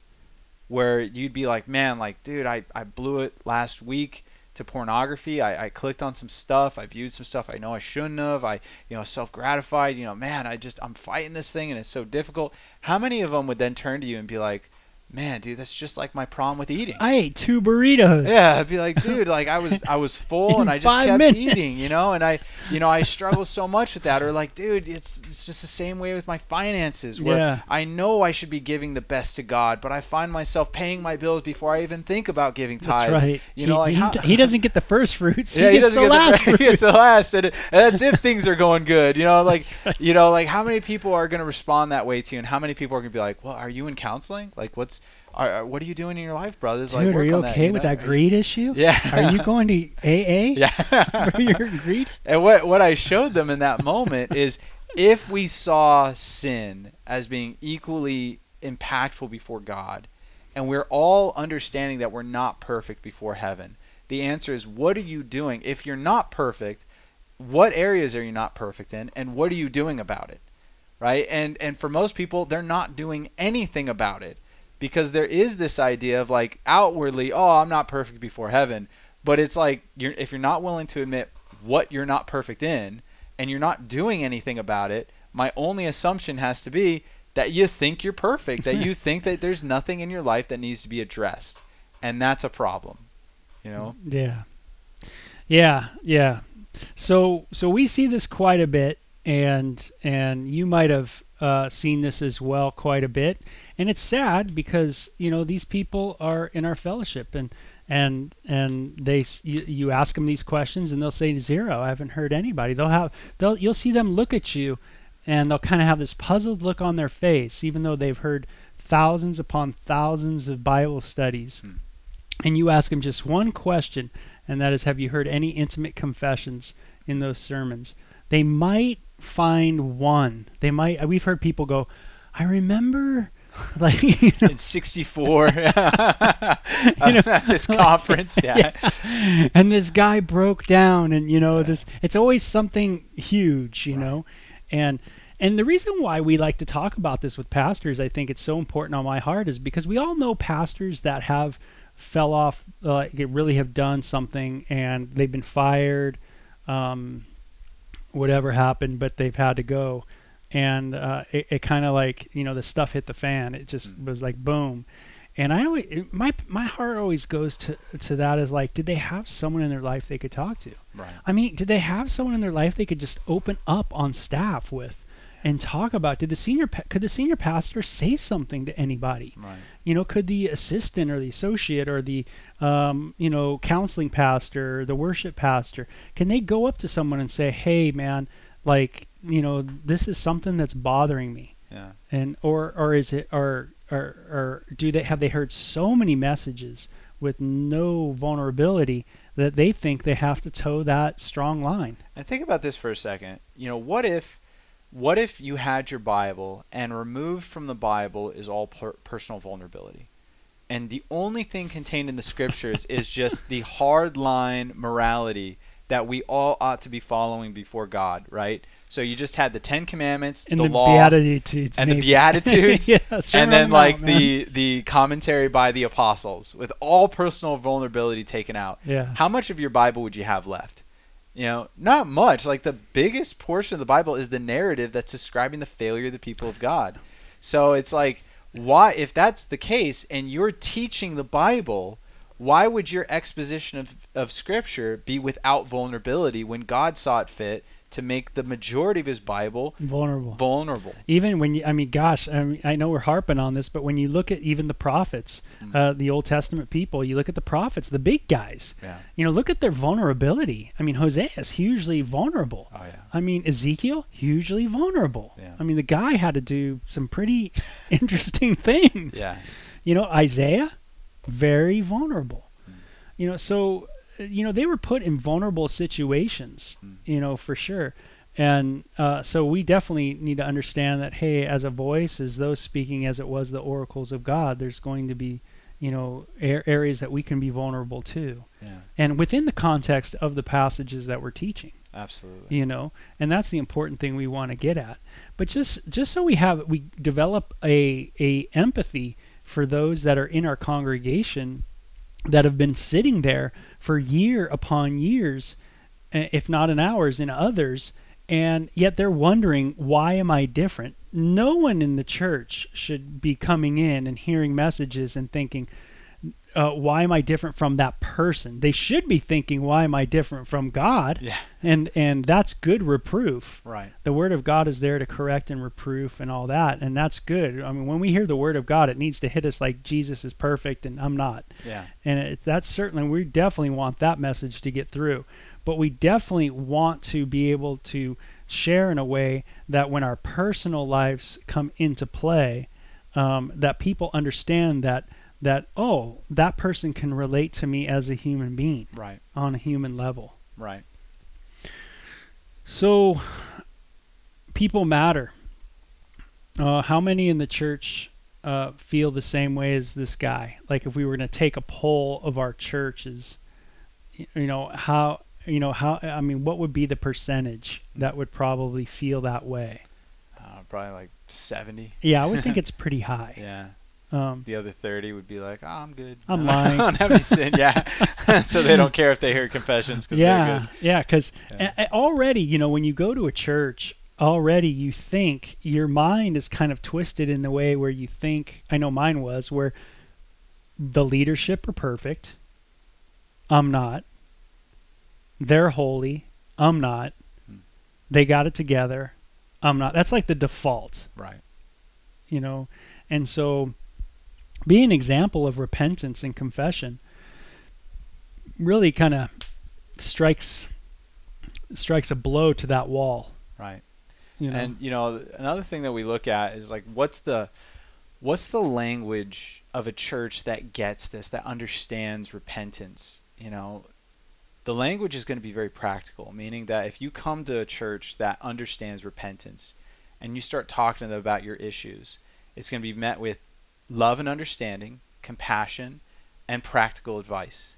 where you'd be like, man, like, dude, I, I blew it last week to pornography. I, I clicked on some stuff. I viewed some stuff I know I shouldn't have. I, you know, self gratified. You know, man, I just I'm fighting this thing and it's so difficult. How many of them would then turn to you and be like, man, dude, that's just like my problem with eating. I ate two burritos. Yeah, I'd be like, dude, like I was I was full and I just kept minutes. eating, you know, and I you know, I struggle so much with that. Or like, dude, it's it's just the same way with my finances where Yeah. I know I should be giving the best to God, but I find myself paying my bills before I even think about giving tithe. That's right. You know, he, like how- he doesn't get the first fruits. yeah, he gets the get last the, he fruits. gets the last, and, and that's if things are going good. You know, like right. you know, like how many people are going to respond that way to you, and how many people are going to be like, "Well, are you in counseling? Like, what's are, what are you doing in your life, brothers? Dude, are you okay you with know? that greed issue? Yeah. Are you going to AA Yeah. for your greed? And what what I showed them in that moment is if we saw sin as being equally impactful before God, and we're all understanding that we're not perfect before heaven, the answer is what are you doing? If you're not perfect, what areas are you not perfect in, and what are you doing about it? Right? And and for most people, they're not doing anything about it because there is this idea of like outwardly, oh, I'm not perfect before heaven, but it's like you're if you're not willing to admit what you're not perfect in and you're not doing anything about it, my only assumption has to be that you think you're perfect, that you think that there's nothing in your life that needs to be addressed. And that's a problem. You know? Yeah. Yeah, yeah. So so we see this quite a bit and and you might have uh, seen this as well quite a bit. And it's sad because, you know, these people are in our fellowship and and and they you, you ask them these questions and they'll say zero. I haven't heard anybody. They'll have they'll you'll see them look at you and they'll kind of have this puzzled look on their face even though they've heard thousands upon thousands of Bible studies. Hmm. And you ask them just one question and that is have you heard any intimate confessions in those sermons? They might find one. They might we've heard people go, I remember like you know, In 64 I was at this conference. Yeah. and this guy broke down and you know this it's always something huge you know? And and the reason why we like to talk about this with pastors i think it's so important on my heart is because we all know pastors that have fell off uh, really have done something and they've been fired um, whatever happened but they've had to go and uh, it, it kind of like you know the stuff hit the fan it just Mm. was like boom and I always it- my my heart always goes to to that as like did they have someone in their life they could talk to Right. I mean did they have someone in their life they could just open up on staff with and talk about did the senior could the senior pastor say something to anybody Right. you know could the assistant or the associate or the um, you know counseling pastor or the worship pastor can they go up to someone and say hey man like you know this is something that's bothering me Yeah. and or or is it or or or do they have they heard so many messages with no vulnerability that they think they have to toe that strong line And think about this for a second. You know, what if what if you had your Bible and removed from the Bible is all per- personal vulnerability? And the only thing contained in the scriptures is just the hard line morality that we all ought to be following before God, right? So you just had the 10 commandments, and the, the, law, Beatitudes and the. Beatitudes, yeah, and then like out, the the commentary by the apostles with all personal vulnerability taken out yeah how much of your Bible would you have left? You know, not much. Like the biggest portion of the Bible is the narrative that's describing the failure of the people of God. So it's like, why, if that's the case and you're teaching the Bible, why would your exposition of, of Scripture be without vulnerability when God saw it fit to make the majority of his Bible vulnerable vulnerable? even when you i mean gosh I, mean, I know we're harping on this but when you look at even the prophets Mm. uh, the old testament people you look at the prophets the big guys Yeah. you know look at their vulnerability i mean hosea is hugely vulnerable Oh, yeah. I mean, Ezekiel, hugely vulnerable. Yeah. I mean, the guy had to do some pretty interesting things. Yeah. You know, Isaiah, very vulnerable. Mm. You know, so, you know, they were put in vulnerable situations, Mm. you know, for sure. And uh, so we definitely need to understand that, hey, as a voice, as those speaking as it was the oracles of God, there's going to be, you know, a- areas that we can be vulnerable to. Yeah. And within the context of the passages that we're teaching Absolutely. you know and that's the important thing we want to get at but just just so we have we develop a a empathy for those that are in our congregation that have been sitting there for year upon years eh, if not in hours in others and yet they're wondering why am i different? No one in the church should be coming in and hearing messages and thinking uh, why am i different from that person they should be thinking why am i different from god Yeah. and and that's good reproof Right. the word of god is there to correct and reproof and all that and that's good i mean when we hear the word of god it needs to hit us like jesus is perfect and i'm not Yeah. and it, that's certainly we definitely want that message to get through but we definitely want to be able to share in a way that when our personal lives come into play um, that people understand that that oh that person can relate to me as a human being Right. on a human level Right. so people matter uh, how many in the church uh, feel the same way as this guy like if we were going to take a poll of our churches you know how you know how i mean what would be the percentage that would probably feel that way Uh, probably like 70. yeah i would think it's pretty high Yeah. Um, The other 30 would be like, oh, I'm good. I'm I lying." don't have any sin. Yeah. so they don't care if they hear confessions because they're yeah good. yeah because Yeah. already you know when you go to a church already you think your mind is kind of twisted in the way where you think i know mine was where the leadership are perfect i'm not they're holy i'm not Hmm. they got it together i'm not that's like the default Right. you know and so be an example of repentance and confession really kind of strikes strikes a blow to that wall Right. you know And you know, another thing that we look at is like what's the what's the language of a church that gets this, that understands repentance, you know? The language is going to be very practical, meaning that if you come to a church that understands repentance and you start talking to them about your issues, it's going to be met with love and understanding, compassion, and practical advice.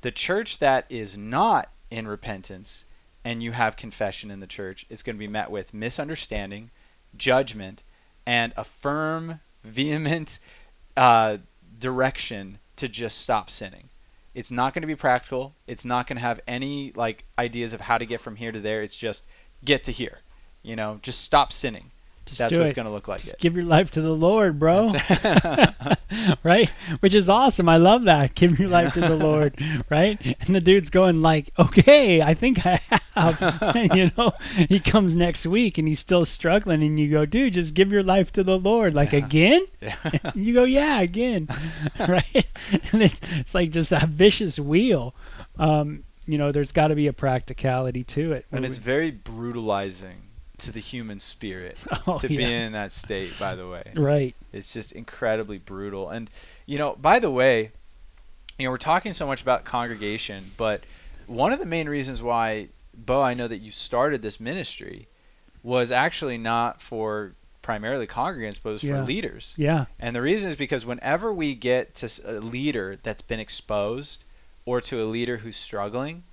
The church that is not in repentance and you have confession in the church, is going to be met with misunderstanding, judgment, and a firm, vehement uh, direction to just stop sinning. It's not going to be practical. It's not going to have any like ideas of how to get from here to there. It's just get to here. You know, just stop sinning. Just That's what it's going to look like. Just it. give your life to the lord bro. Right? Which is awesome. I love that. Give your life to the lord right? And the dude's going like okay i think i have. You know he comes next week and he's still struggling and you go dude just give your life to the lord. Like Yeah. again? Yeah. you go yeah again. Right? And it's, it's like just that vicious wheel. Um you know there's got to be a practicality to it. And it's we- very brutalizing to the human spirit oh, to be in that state. By the way, right It's just incredibly brutal. And you know, by the way, you know, we're talking so much about congregation, but one of the main reasons why Bo, I know that you started this ministry was actually not for primarily congregants, but it was Yeah. for leaders. yeah And the reason is because whenever we get to a leader that's been exposed or to a leader who's struggling,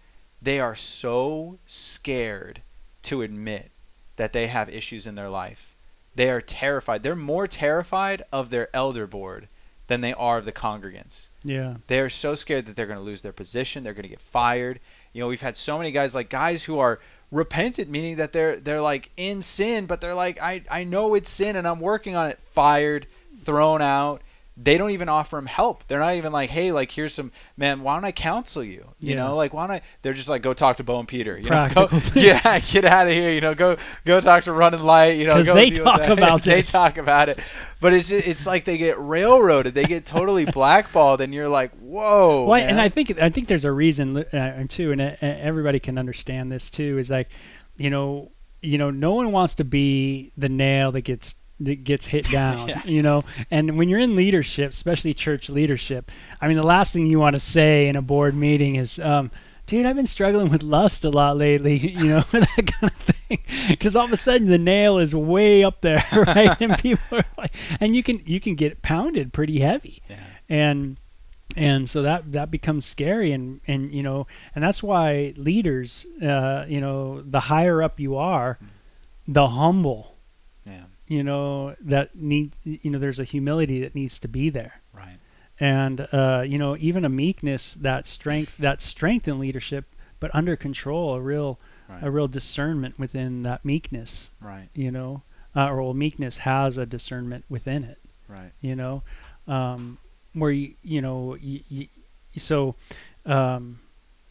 they are so scared to admit that they have issues in their life. They are terrified. They're more terrified of their elder board than they are of the congregants. yeah They are so scared that they're going to lose their position. They're going to get fired. You know, we've had so many guys like guys who are repentant, meaning that they're they're like in sin, but they're like, I I know it's sin and I'm working on it. Fired, thrown out. They don't even offer them help. They're not even like, hey, like here's some man. Why don't I counsel you? You Yeah. know, like why don't I? They're just like, go talk to Bo and Peter. You know, go, get get out of here. You know, go go talk to Running Light. You know, they talk about they talk about it. But it's just, it's like they get railroaded. They get totally blackballed, and you're like, whoa. Well, and. I think I think there's a reason uh, too, and uh, everybody can understand this too. Is like, you know, you know, no one wants to be the nail that gets that gets hit down. Yeah. You know, and when you're in leadership, especially church leadership, I mean, the last thing you want to say in a board meeting is. Um, Dude, I've been struggling with lust a lot lately, you know, that kind of thing. Because all of a sudden the nail is way up there, right? and people are like, and you can you can get pounded pretty heavy yeah. and and so that that becomes scary and and you know and that's why leaders uh you know the higher up you are the humble. You know that need you know there's a humility that needs to be there Right. and uh you know even a meekness that strength that strength in leadership but under control a real Right. a real discernment within that meekness Right. you know uh, or well meekness has a discernment within it Right. you know um where you you know you, you, so um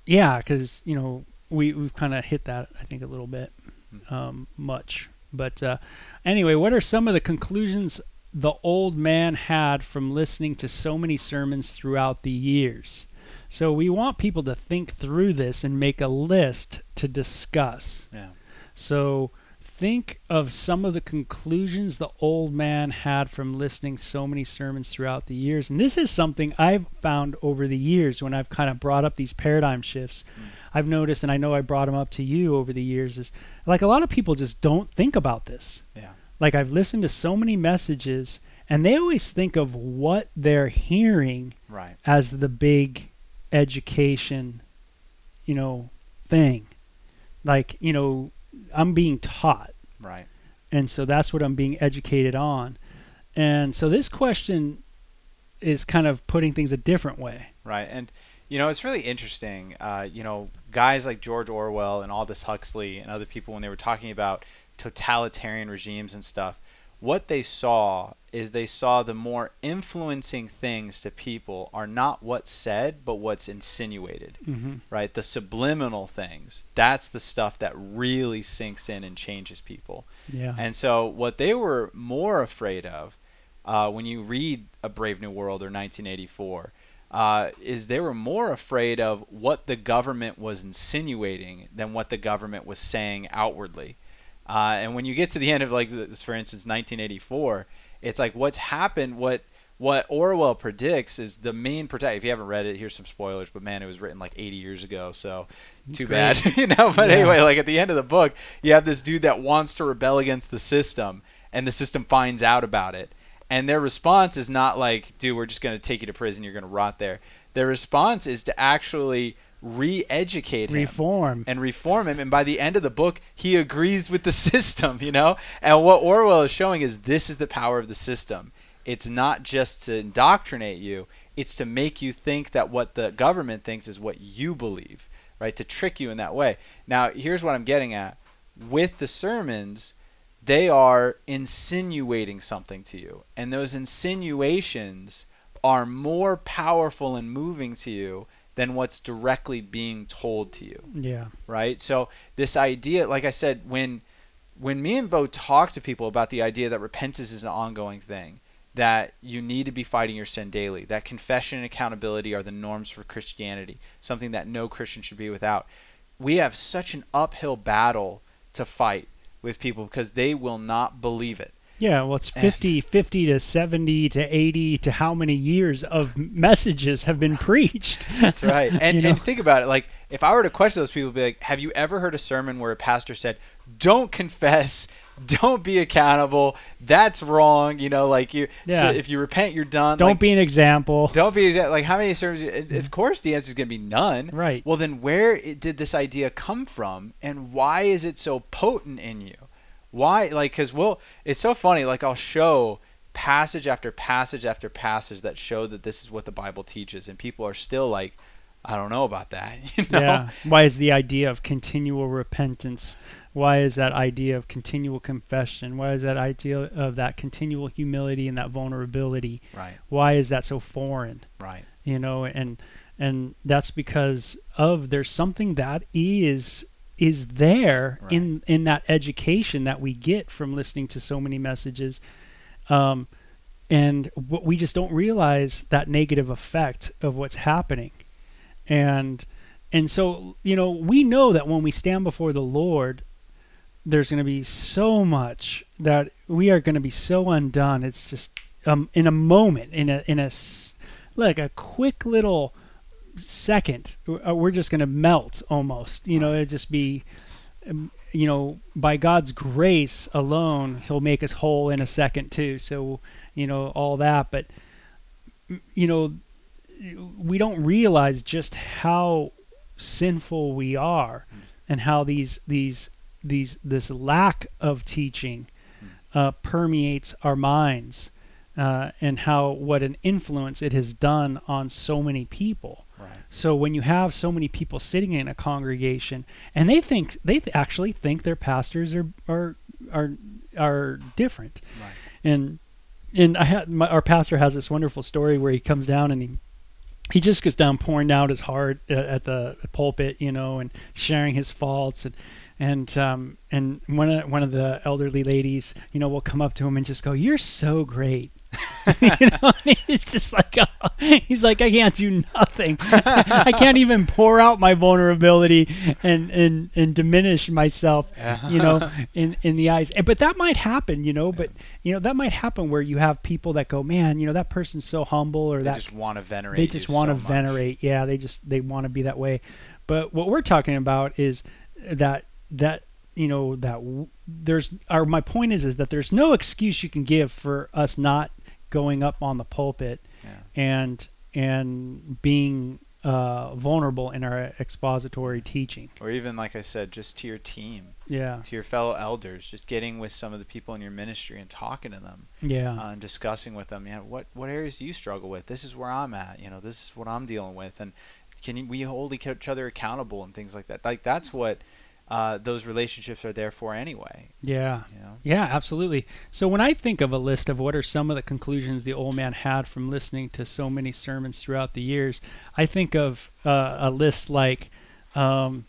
yeah because you know we we've kind of hit that i think a little bit Mhm. um much but uh anyway what are some of the conclusions the old man had from listening to so many sermons throughout the years so we want people to think through this and make a list to discuss Yeah. so think of some of the conclusions the old man had from listening so many sermons throughout the years. And this is something I've found over the years when I've kind of brought up these paradigm shifts. Mm. I've noticed, and I know I brought them up to you over the years, is like a lot of people just don't think about this. Yeah. Like I've listened to so many messages, and they always think of what they're hearing Right. as the big education, you know, thing. Like, you know, I'm being taught. Right. And so that's what I'm being educated on. And so this question is kind of putting things a different way. Right. And you know, it's really interesting. Uh, you know, guys like George Orwell and Aldous Huxley and other people when they were talking about totalitarian regimes and stuff, what they saw is they saw the more influencing things to people are not what's said, but what's insinuated. Mm-hmm. Right? The subliminal things. That's the stuff that really sinks in and changes people. Yeah. And so, what they were more afraid of uh, when you read A Brave New World or 1984 uh, is they were more afraid of what the government was insinuating than what the government was saying outwardly. Uh, and when you get to the end of, like, this, for instance, 1984, it's like what's happened, what what Orwell predicts is the main protect. If you haven't read it, here's some spoilers. But man, it was written like 80 years ago, so too great. bad, you know. But Yeah. anyway, like at the end of the book, you have this dude that wants to rebel against the system, and the system finds out about it. And their response is not like, dude, we're just going to take you to prison, you're going to rot there. Their response is to actually re educate him Reform. and reform him. And by the end of the book, he agrees with the system, you know? And what Orwell is showing is this is the power of the system. It's not just to indoctrinate you, it's to make you think that what the government thinks is what you believe, right? To trick you in that way. Now, here's what I'm getting at. With the sermons, they are insinuating something to you. And those insinuations are more powerful and moving to you than what's directly being told to you yeah. right? So this idea, like I said, when when me and Bo talk to people about the idea that repentance is an ongoing thing, that you need to be fighting your sin daily, that confession and accountability are the norms for Christianity, something that no Christian should be without. We have such an uphill battle to fight with people because they will not believe it. Yeah, well, it's Eh. 50, 50 to 70 to 80 to how many years of messages have been preached. That's right. And You know? and think about it. Like if I were to question those people, be like, "Have you ever heard a sermon where a pastor said, "Don't confess, don't be accountable. That's wrong." You know, like you. So Yeah. if you repent, you're done. Don't Like, be an example. Don't be. Like how many sermons? and Of course, the answer is going to be none. Right. Well, then where did this idea come from, and why is it so potent in you? Why? Like, cause we'll. It's so funny. Like I'll show passage after passage after passage that show that this is what the Bible teaches, and people are still like, I don't know about that. You know? Yeah. Why is the idea of continual repentance? Why is that idea of continual confession? Why is that idea of that continual humility and that vulnerability? Right. Why is that so foreign? Right. You know, and and that's because of there's something that is is there Right. in in that education that we get from listening to so many messages um and what we just don't realize that negative effect of what's happening and and so you know we know that when we stand before the lord there's going to be so much that we are going to be so undone. It's just um in a moment in a in a like a quick little second uh, we're just going to melt almost. You know it'd just be um, you know by god's grace alone he'll make us whole in a second too. So you know all that. But you know we don't realize just how sinful we are and how these these these this lack of teaching uh, permeates our minds uh, and how what an influence it has done on so many people Right. so when you have so many people sitting in a congregation and they think they th- actually think their pastors are are are are different Right. and and I had my, our pastor has this wonderful story where he comes down and he he just gets down pouring out his heart uh, at the pulpit, you know, and sharing his faults and and um and one of one of the elderly ladies, you know, will come up to him and just go, "You're so great." you know, he's just like uh, he's like I can't do nothing. I can't even pour out my vulnerability and and and diminish myself, you know, in in the eyes. But that might happen, you know. But you know that might happen where you have people that go, man, you know, that person's so humble, or They that just want to venerate. they just want to so venerate. Yeah, they just they want to be that way. But what we're talking about is that that you know that there's or my point is is that there's no excuse you can give for us not going up on the pulpit Yeah. and and being uh, vulnerable in our expository teaching. Or even like I said, just to your team, Yeah, to your fellow elders, just getting with some of the people in your ministry and talking to them. yeah, uh, and discussing with them, yeah, what what areas do you struggle with? This is where I'm at. You know, this is what I'm dealing with, and can we hold each other accountable and things like that? Like that's what uh, those relationships are there for anyway. yeah. You know, Yeah, absolutely. So when I think of a list of what are some of the conclusions the old man had from listening to so many sermons throughout the years, I think of uh, a list like, um,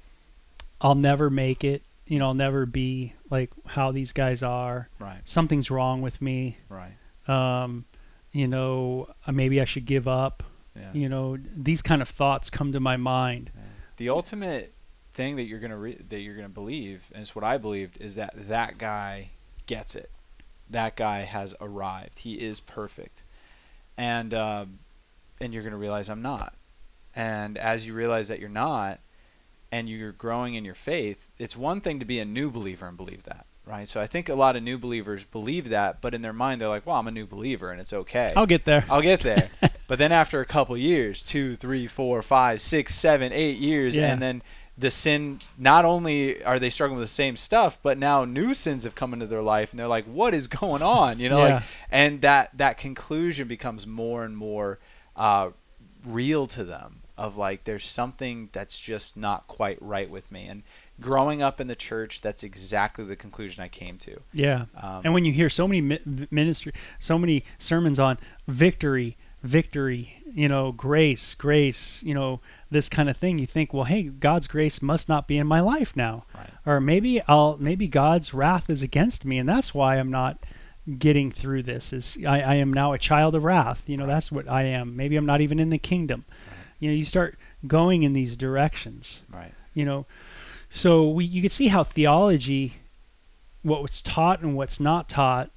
"I'll never make it." You know, I'll never be like how these guys are. right, Something's wrong with me. right, Um, you know, uh, maybe I should give up. yeah. You know, these kind of thoughts come to my mind. yeah. The ultimate thing that you're gonna re- that you're gonna believe, and it's what I believed, is that that guy gets it. That guy has arrived. He is perfect, and um, and you're gonna realize I'm not. And as you realize that you're not, and you're growing in your faith, it's one thing to be a new believer and believe that, right? So I think a lot of new believers believe that, but in their mind they're like, "Well, I'm a new believer, and it's okay." I'll get there. I'll get there. but then after a couple years, two, three, four, five, six, seven, eight years, Yeah. and then the sin, not only are they struggling with the same stuff, but now new sins have come into their life, and they're like, "What is going on?" You know, Yeah. like, and that that conclusion becomes more and more uh, real to them. Of like, there's something that's just not quite right with me, and growing up in the church, that's exactly the conclusion I came to. Yeah. Um, And when you hear so many mi- ministry, so many sermons on victory, victory, you know, grace, grace, you know, this kind of thing, you think, well, hey, God's grace must not be in my life now, Right. or maybe I'll, maybe God's wrath is against me, and that's why I'm not getting through this. Is I, I am now a child of wrath. You know, Right. that's what I am. Maybe I'm not even in the kingdom. You know, you start going in these directions right, you know so we you can see how theology what was taught and what's not taught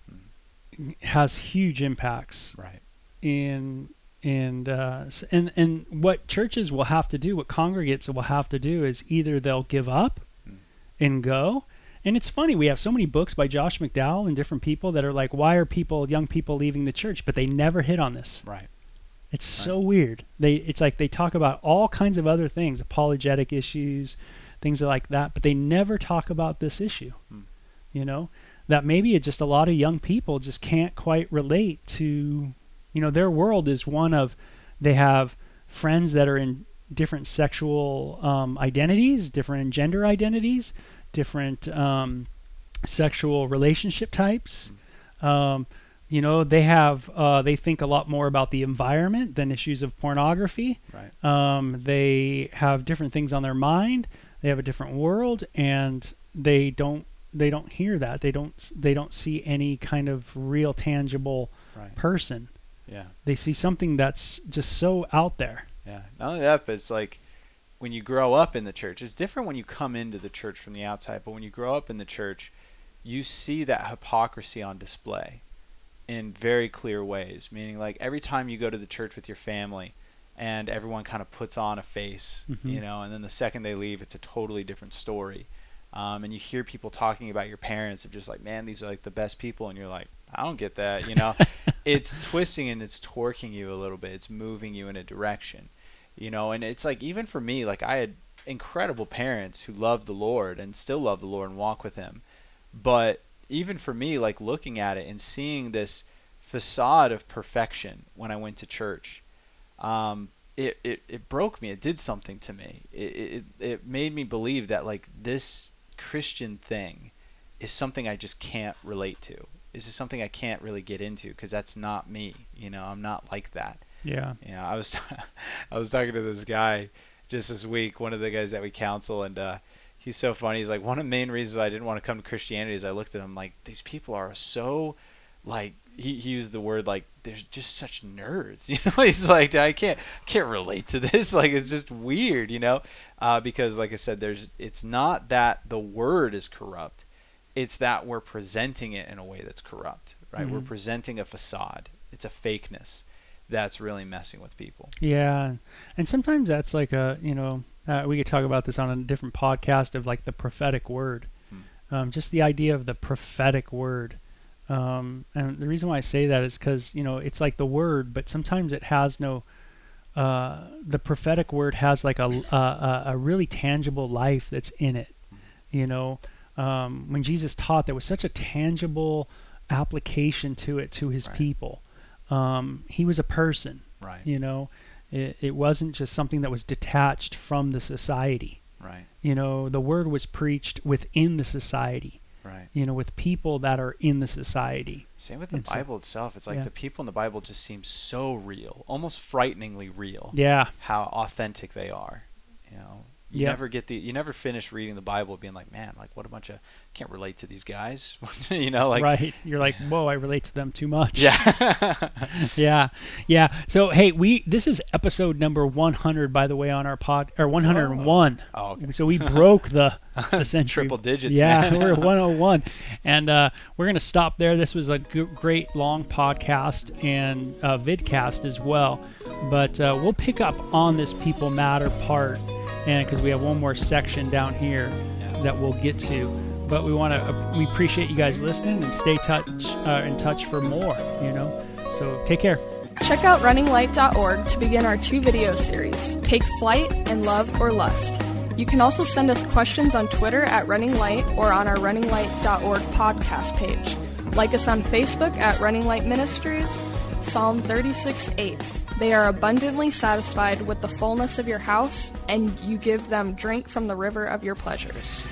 mm. has huge impacts right, in and uh, and and what churches will have to do what congregates will have to do is either they'll give up Mm. and go and it's funny we have so many books by Josh McDowell and different people that are like why are people young people leaving the church but they never hit on this right. it's so weird. They it's like they talk about all kinds of other things, apologetic issues, things like that, but they never talk about this issue. Hmm. You know, that maybe it's just a lot of young people just can't quite relate to, you know, their world is one of they have friends that are in different sexual um, identities, different gender identities, different um, sexual relationship types. Um, you know, they have uh, they think a lot more about the environment than issues of pornography. Right. Um, they have different things on their mind. They have a different world, and they don't they don't hear that. They don't they don't see any kind of real tangible Right. person. Yeah. They see something that's just so out there. Yeah. Not only that, but it's like when you grow up in the church, it's different when you come into the church from the outside, but when you grow up in the church, you see that hypocrisy on display in very clear ways. Meaning, like every time you go to the church with your family and everyone kind of puts on a face, Mhm. you know, and then the second they leave, it's a totally different story. Um, and you hear people talking about your parents of just like, man, these are like the best people, and you're like, I don't get that, you know. it's twisting and it's torquing you a little bit. It's moving you in a direction, you know. And it's like even for me, like I had incredible parents who loved the Lord and still love the Lord and walk with Him, but even for me, like looking at it and seeing this facade of perfection when I went to church, um, it, it, it broke me. It did something to me. It, it, it made me believe that like this Christian thing is something I just can't relate to. It's just something I can't really get into because that's not me. You know, I'm not like that. Yeah. You know, I was I was talking to this guy just this week, one of the guys that we counsel, and uh, he's so funny. He's like, one of the main reasons I didn't want to come to Christianity is I looked at him like these people are so like he, he used the word like there's just such nerds you know he's like i can't can't relate to this like it's just weird you know uh, because like i said there's it's not that the word is corrupt it's that we're presenting it in a way that's corrupt right we're Mhm. presenting a facade it's a fakeness that's really messing with people Yeah, and sometimes that's like a you know uh, we could talk about this on a different podcast of like the prophetic word, Hmm. um, just the idea of the prophetic word. Um, and the reason why I say that is because you know it's like the word, but sometimes it has no. Uh, the prophetic word has like a, a a- a really tangible life that's in it. You know, um, when Jesus taught, there was such a tangible application to it to his Right. people. Um, he was a person right you know it, it wasn't just something that was detached from the society right you know the word was preached within the society right you know with people that are in the society Same with the And so- Bible itself. It's like yeah. the people in the Bible just seem so real, almost frighteningly real. yeah How authentic they are. You Yeah. never get the you never finish reading the Bible being like, man, like what a bunch of can't relate to these guys. you know, like right. You're like whoa i relate to them too much. Yeah, yeah. Yeah. So hey we this is episode number 100 by the way on our pod or 101 Oh, okay. so we broke the the century. Triple digits, yeah we're at 101 and uh, we're gonna stop there. This was a g- great long podcast and uh, vidcast as well. But uh, we'll pick up on this people matter part and because we have one more section down here that we'll get to but we want to uh, we appreciate you guys listening and stay touch uh, in touch for more you know so take care Check out runninglight.org to begin our two video series, Take Flight and Love or Lust. You can also send us questions on Twitter at Running Light or on our runninglight.org podcast page. Like us on Facebook at Running Light Ministries, Psalm 36 8. They are abundantly satisfied with the fullness of your house, and you give them drink from the river of your pleasures.